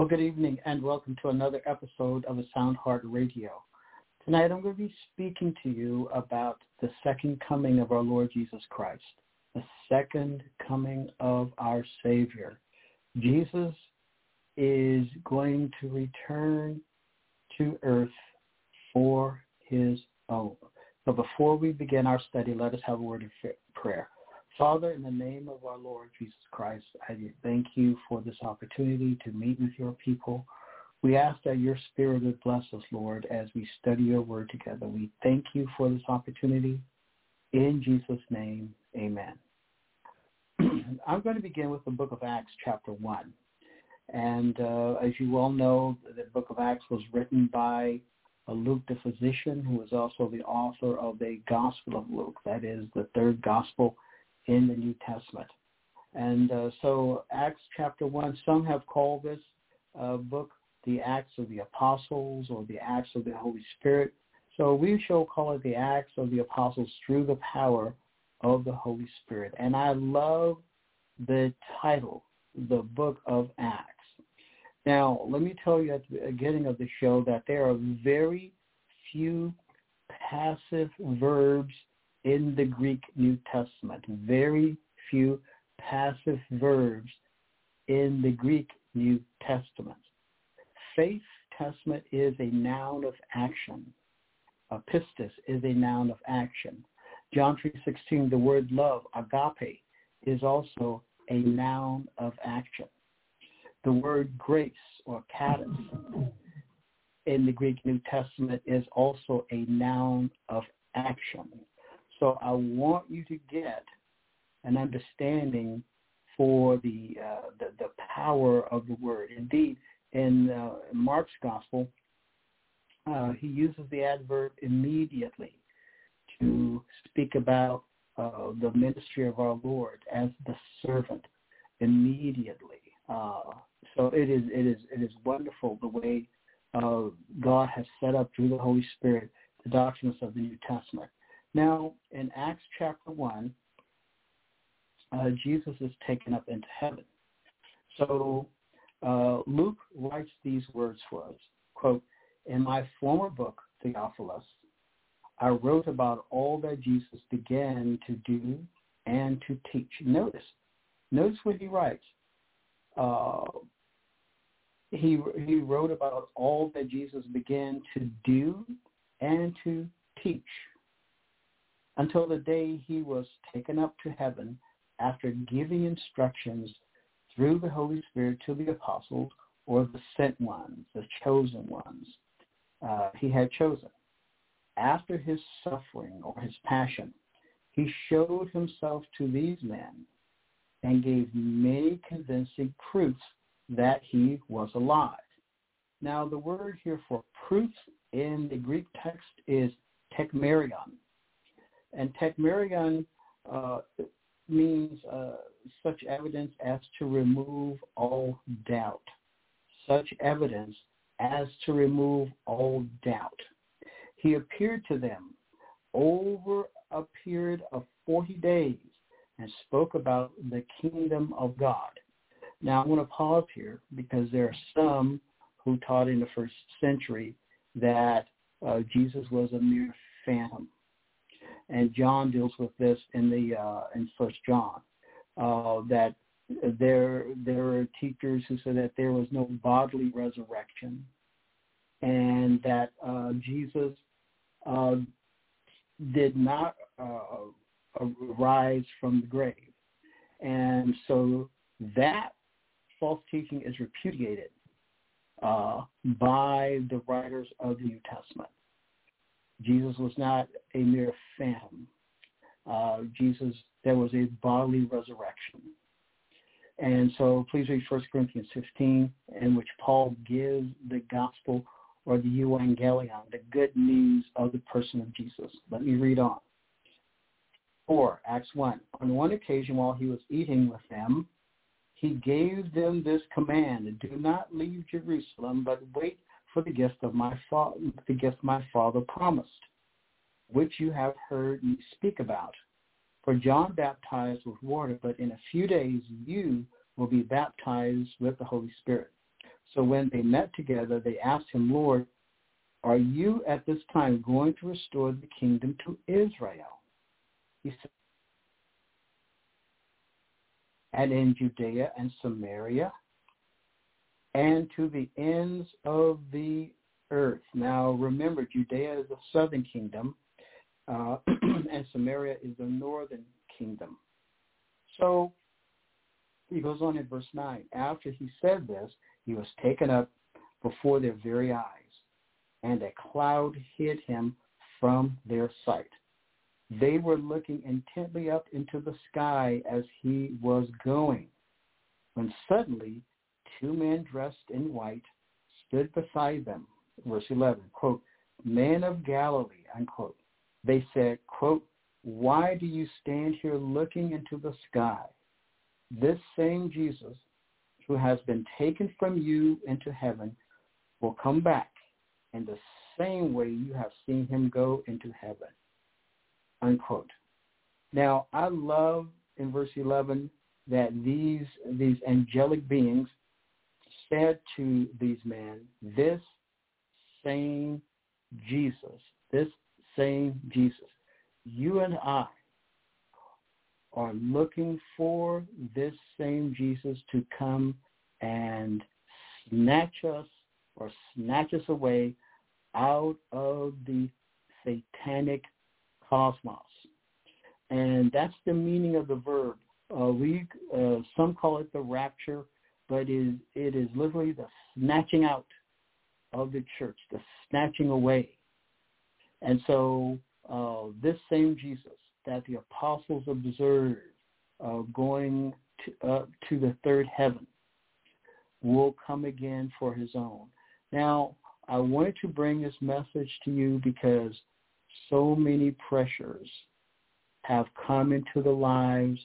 Well, good evening and welcome to another episode of A Sound Heart Radio. Tonight I'm going to be speaking to you about the second coming of our Lord Jesus Christ, the second coming of our Savior. Jesus is going to return to earth for his own. But before we begin our study, let us have a word of prayer. Father, in the name of our Lord Jesus Christ, I thank you for this opportunity to meet with your people. We ask that your spirit would bless us, Lord, as we study your word together. We thank you for this opportunity. In Jesus' name, amen. I'm going to begin with the book of Acts, chapter 1. And uh, as you all know, the book of Acts was written by Luke the physician, who is also the author of the Gospel of Luke, that is the third gospel in the New Testament. And uh, so Acts chapter 1, some have called this uh, book the Acts of the Apostles or the Acts of the Holy Spirit. So we shall call it the Acts of the Apostles through the power of the Holy Spirit. And I love the title, the book of Acts. Now, let me tell you at the beginning of the show that there are very few passive verbs in the Greek New Testament. Very few passive verbs in the Greek New Testament. Faith testament is a noun of action. Pistis is a noun of action. John 3.16, the word love, agape, is also a noun of action. The word grace or charis in the Greek New Testament is also a noun of action. So I want you to get an understanding for the uh, the, the, power of the word. Indeed, in uh, Mark's gospel, uh, he uses the adverb immediately to speak about uh, the ministry of our Lord as the servant immediately. Uh, so it is it is it is wonderful the way uh, God has set up through the Holy Spirit the doctrines of the New Testament. Now, in Acts chapter 1, uh, Jesus is taken up into heaven. So uh, Luke writes these words for us. Quote, in my former book, Theophilus, I wrote about all that Jesus began to do and to teach. Notice, notice what he writes. Uh, he he wrote about all that Jesus began to do and to teach until the day he was taken up to heaven after giving instructions through the Holy Spirit to the apostles or the sent ones, the chosen ones uh, he had chosen. After his suffering or his passion, he showed himself to these men and gave many convincing proofs that he was alive. Now, the word here for proofs in the Greek text is tekmerion, and tekmerion uh, means uh, such evidence as to remove all doubt. Such evidence as to remove all doubt. He appeared to them over a period of 40 days and spoke about the kingdom of God. Now I want to pause here because there are some who taught in the first century that uh, Jesus was a mere phantom. And John deals with this in the uh, in First John uh, that there there are teachers who said that there was no bodily resurrection, and that uh, Jesus uh, did not uh, rise from the grave, and so that false teaching is repudiated uh, by the writers of the New Testament. Jesus was not a mere phantom. Uh, Jesus, there was a bodily resurrection. And so please read 1 Corinthians 15, in which Paul gives the gospel or the euangelion, the good news of the person of Jesus. Let me read on. 4, Acts 1. On one occasion while he was eating with them, he gave them this command, do not leave Jerusalem, but wait for the gift of my father, the gift my father promised, which you have heard me speak about. For John baptized with water, but in a few days you will be baptized with the Holy Spirit. So when they met together, they asked him, Lord, are you at this time going to restore the kingdom to Israel? He said, and in Judea and Samaria and to the ends of the earth. Now remember, Judea is the southern kingdom uh, and Samaria is the northern kingdom. So he goes on in verse 9. After he said this, he was taken up before their very eyes, and a cloud hid him from their sight. They were looking intently up into the sky as he was going, when suddenly two men dressed in white stood beside them. Verse 11, quote, Men of Galilee, unquote. They said, quote, Why do you stand here looking into the sky? This same Jesus who has been taken from you into heaven will come back in the same way you have seen him go into heaven. Unquote. Now, I love in verse 11 that these, these angelic beings said to these men, this same Jesus, this same Jesus, you and I are looking for this same Jesus to come and snatch us or snatch us away out of the satanic cosmos. And that's the meaning of the verb. Uh, we uh, some call it the rapture, but is, it is literally the snatching out of the church, the snatching away. And so uh, this same Jesus that the apostles observed uh, going to, uh, to the third heaven will come again for his own. Now, I wanted to bring this message to you because so many pressures have come into the lives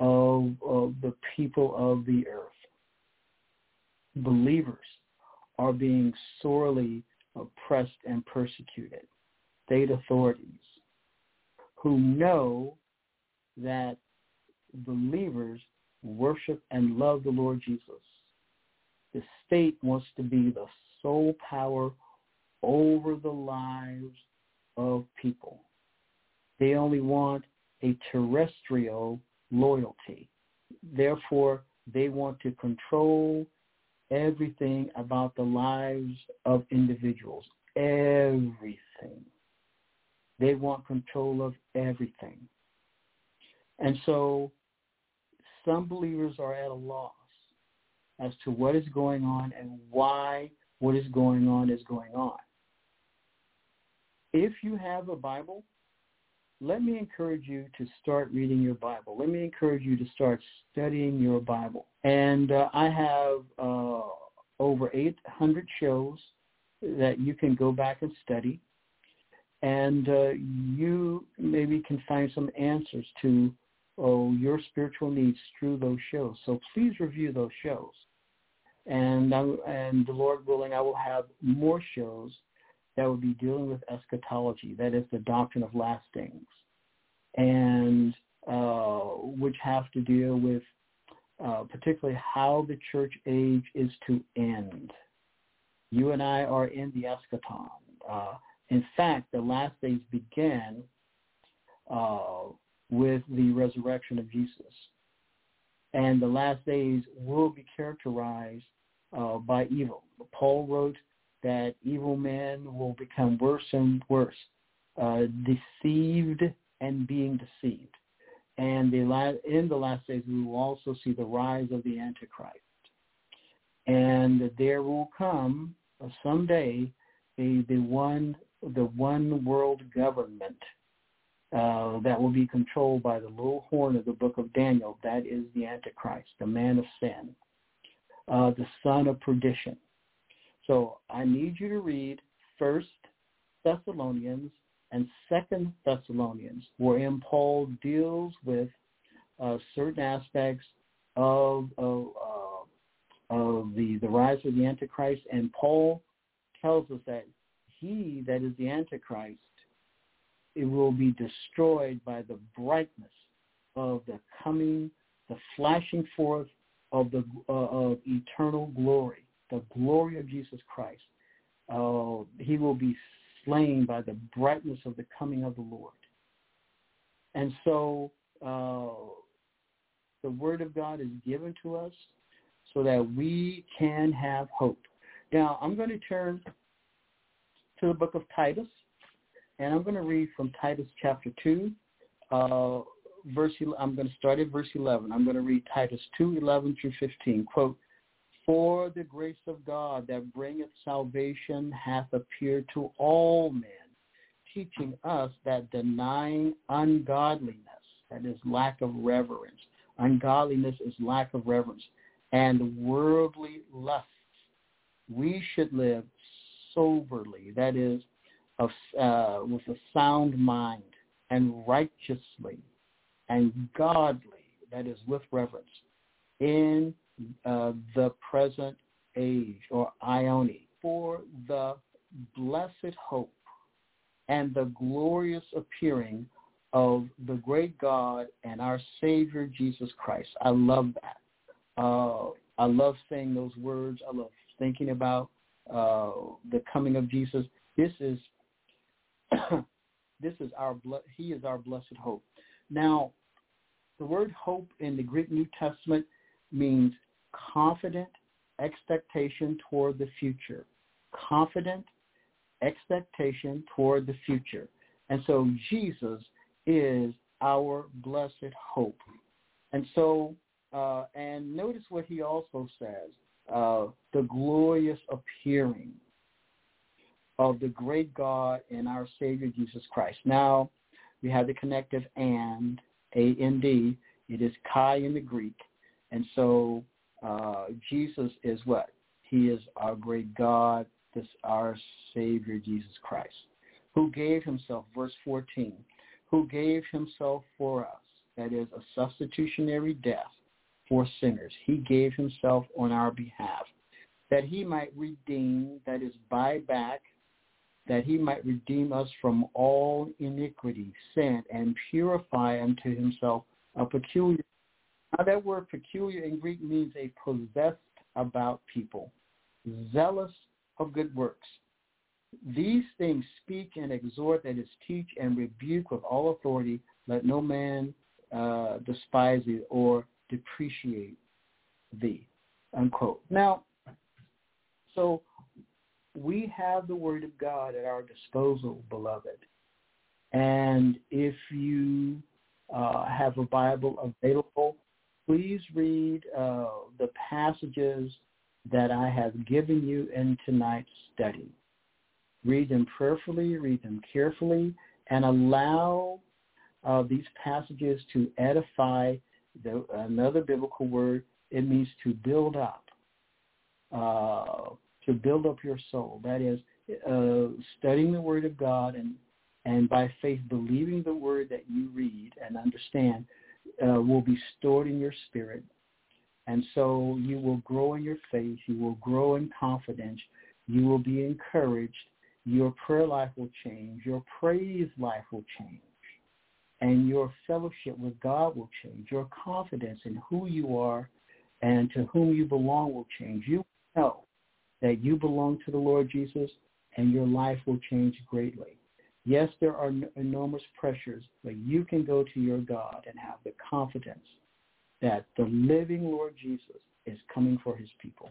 of, of the people of the earth. Believers are being sorely oppressed and persecuted. State authorities who know that believers worship and love the Lord Jesus. The state wants to be the sole power over the lives of people. They only want a terrestrial loyalty. Therefore, they want to control everything about the lives of individuals. Everything. They want control of everything. And so some believers are at a loss as to what is going on and why what is going on is going on. If you have a Bible, let me encourage you to start reading your Bible. Let me encourage you to start studying your Bible. And uh, I have uh, over 800 shows that you can go back and study. And uh, you maybe can find some answers to oh, your spiritual needs through those shows. So please review those shows. And, and the Lord willing, I will have more shows that will be dealing with eschatology, that is the doctrine of last things, and uh, which have to deal with uh, particularly how the church age is to end. You and I are in the eschaton. Uh, In fact, the last days began uh, with the resurrection of Jesus. And the last days will be characterized uh, by evil. Paul wrote that evil men will become worse and worse, uh, deceived and being deceived. And the la- in the last days, we will also see the rise of the Antichrist. And there will come uh, someday the, the one the one world government uh, that will be controlled by the little horn of the book of Daniel. That is the Antichrist, the man of sin, uh, the son of perdition. So I need you to read First Thessalonians and Second Thessalonians, wherein Paul deals with uh, certain aspects of, of, uh, of the, the rise of the Antichrist, and Paul tells us that he that is the Antichrist, it will be destroyed by the brightness of the coming, the flashing forth of the uh, of eternal glory, the glory of Jesus Christ. Uh, he will be slain by the brightness of the coming of the Lord. And so uh, the word of God is given to us so that we can have hope. Now, I'm going to turn to the book of Titus, and I'm going to read from Titus chapter 2, uh, verse. I'm going to start at verse 11. I'm going to read Titus 2, 11 through 15. Quote, For the grace of God that bringeth salvation hath appeared to all men, teaching us that denying ungodliness, that is lack of reverence, ungodliness is lack of reverence, and worldly lusts, we should live soberly, that is, of, uh, with a sound mind, and righteously, and godly, that is, with reverence, in uh, the present age, or aion, for the blessed hope and the glorious appearing of the great God and our Savior Jesus Christ. I love that. Uh, I love saying those words. I love thinking about uh, the coming of Jesus. This is this is our he is our blessed hope. Now, the word hope in the Greek New Testament means confident expectation toward the future. Confident expectation toward the future. And so Jesus is our blessed hope. And so, uh, and notice what he also says the glorious appearing of the great God and our Savior Jesus Christ. Now, we have the connective and, A-N-D. It is Kai in the Greek. And so uh, Jesus is what? He is our great God, this our Savior Jesus Christ, who gave himself, verse 14, who gave himself for us, that is a substitutionary death for sinners. He gave himself on our behalf that he might redeem, that is, buy back, that he might redeem us from all iniquity, sin, and purify unto himself a peculiar. Now that word peculiar in Greek means a possessed about people, zealous of good works. These things speak and exhort, that is, teach and rebuke with all authority. Let no man uh, despise thee or depreciate thee. Unquote. Now, so we have the Word of God at our disposal, beloved. And if you uh, have a Bible available, please read uh, the passages that I have given you in tonight's study. Read them prayerfully, read them carefully, and allow uh, these passages to edify another biblical word, it means to build up, uh, to build up your soul. That is, uh, studying the Word of God and, and by faith believing the Word that you read and understand uh, will be stored in your spirit. And so you will grow in your faith. You will grow in confidence. You will be encouraged. Your prayer life will change. Your praise life will change and your fellowship with God will change. Your confidence in who you are and to whom you belong will change. You know that you belong to the Lord Jesus and your life will change greatly. Yes, there are enormous pressures, but you can go to your God and have the confidence that the living Lord Jesus is coming for his people.